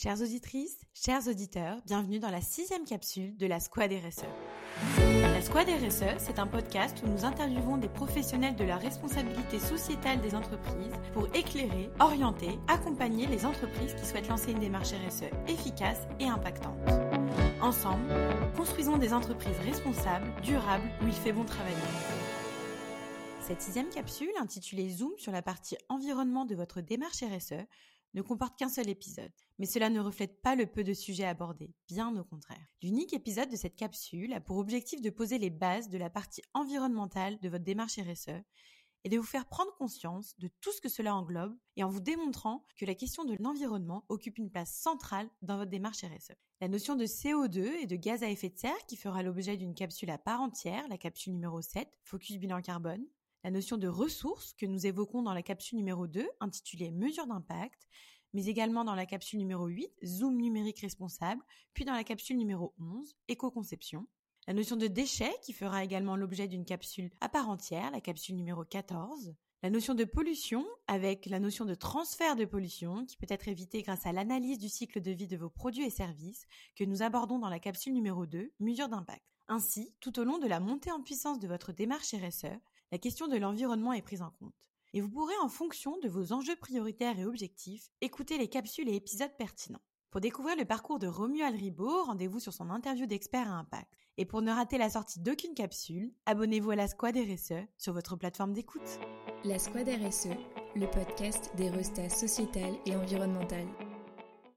Chères auditrices, chers auditeurs, bienvenue dans la sixième capsule de la Squad RSE. La Squad RSE, c'est un podcast où nous interviewons des professionnels de la responsabilité sociétale des entreprises pour éclairer, orienter, accompagner les entreprises qui souhaitent lancer une démarche RSE efficace et impactante. Ensemble, construisons des entreprises responsables, durables, où il fait bon travailler. Cette sixième capsule, intitulée Zoom sur la partie environnement de votre démarche RSE, ne comporte qu'un seul épisode, mais cela ne reflète pas le peu de sujets abordés, bien au contraire. L'unique épisode de cette capsule a pour objectif de poser les bases de la partie environnementale de votre démarche RSE et de vous faire prendre conscience de tout ce que cela englobe et en vous démontrant que la question de l'environnement occupe une place centrale dans votre démarche RSE. La notion de CO2 et de gaz à effet de serre qui fera l'objet d'une capsule à part entière, la capsule numéro 7, Focus bilan carbone, la notion de ressources que nous évoquons dans la capsule numéro 2, intitulée Mesures d'impact, mais également dans la capsule numéro 8, Zoom numérique responsable, puis dans la capsule numéro 11, Éco-conception. La notion de déchets qui fera également l'objet d'une capsule à part entière, la capsule numéro 14. La notion de pollution avec la notion de transfert de pollution qui peut être évitée grâce à l'analyse du cycle de vie de vos produits et services que nous abordons dans la capsule numéro 2, Mesures d'impact. Ainsi, tout au long de la montée en puissance de votre démarche RSE, la question de l'environnement est prise en compte. Et vous pourrez, en fonction de vos enjeux prioritaires et objectifs, écouter les capsules et épisodes pertinents. Pour découvrir le parcours de Romuald Ribot, rendez-vous sur son interview d'expert à impact. Et pour ne rater la sortie d'aucune capsule, abonnez-vous à la Squad RSE sur votre plateforme d'écoute. La Squad RSE, le podcast des restats sociétales et environnementales.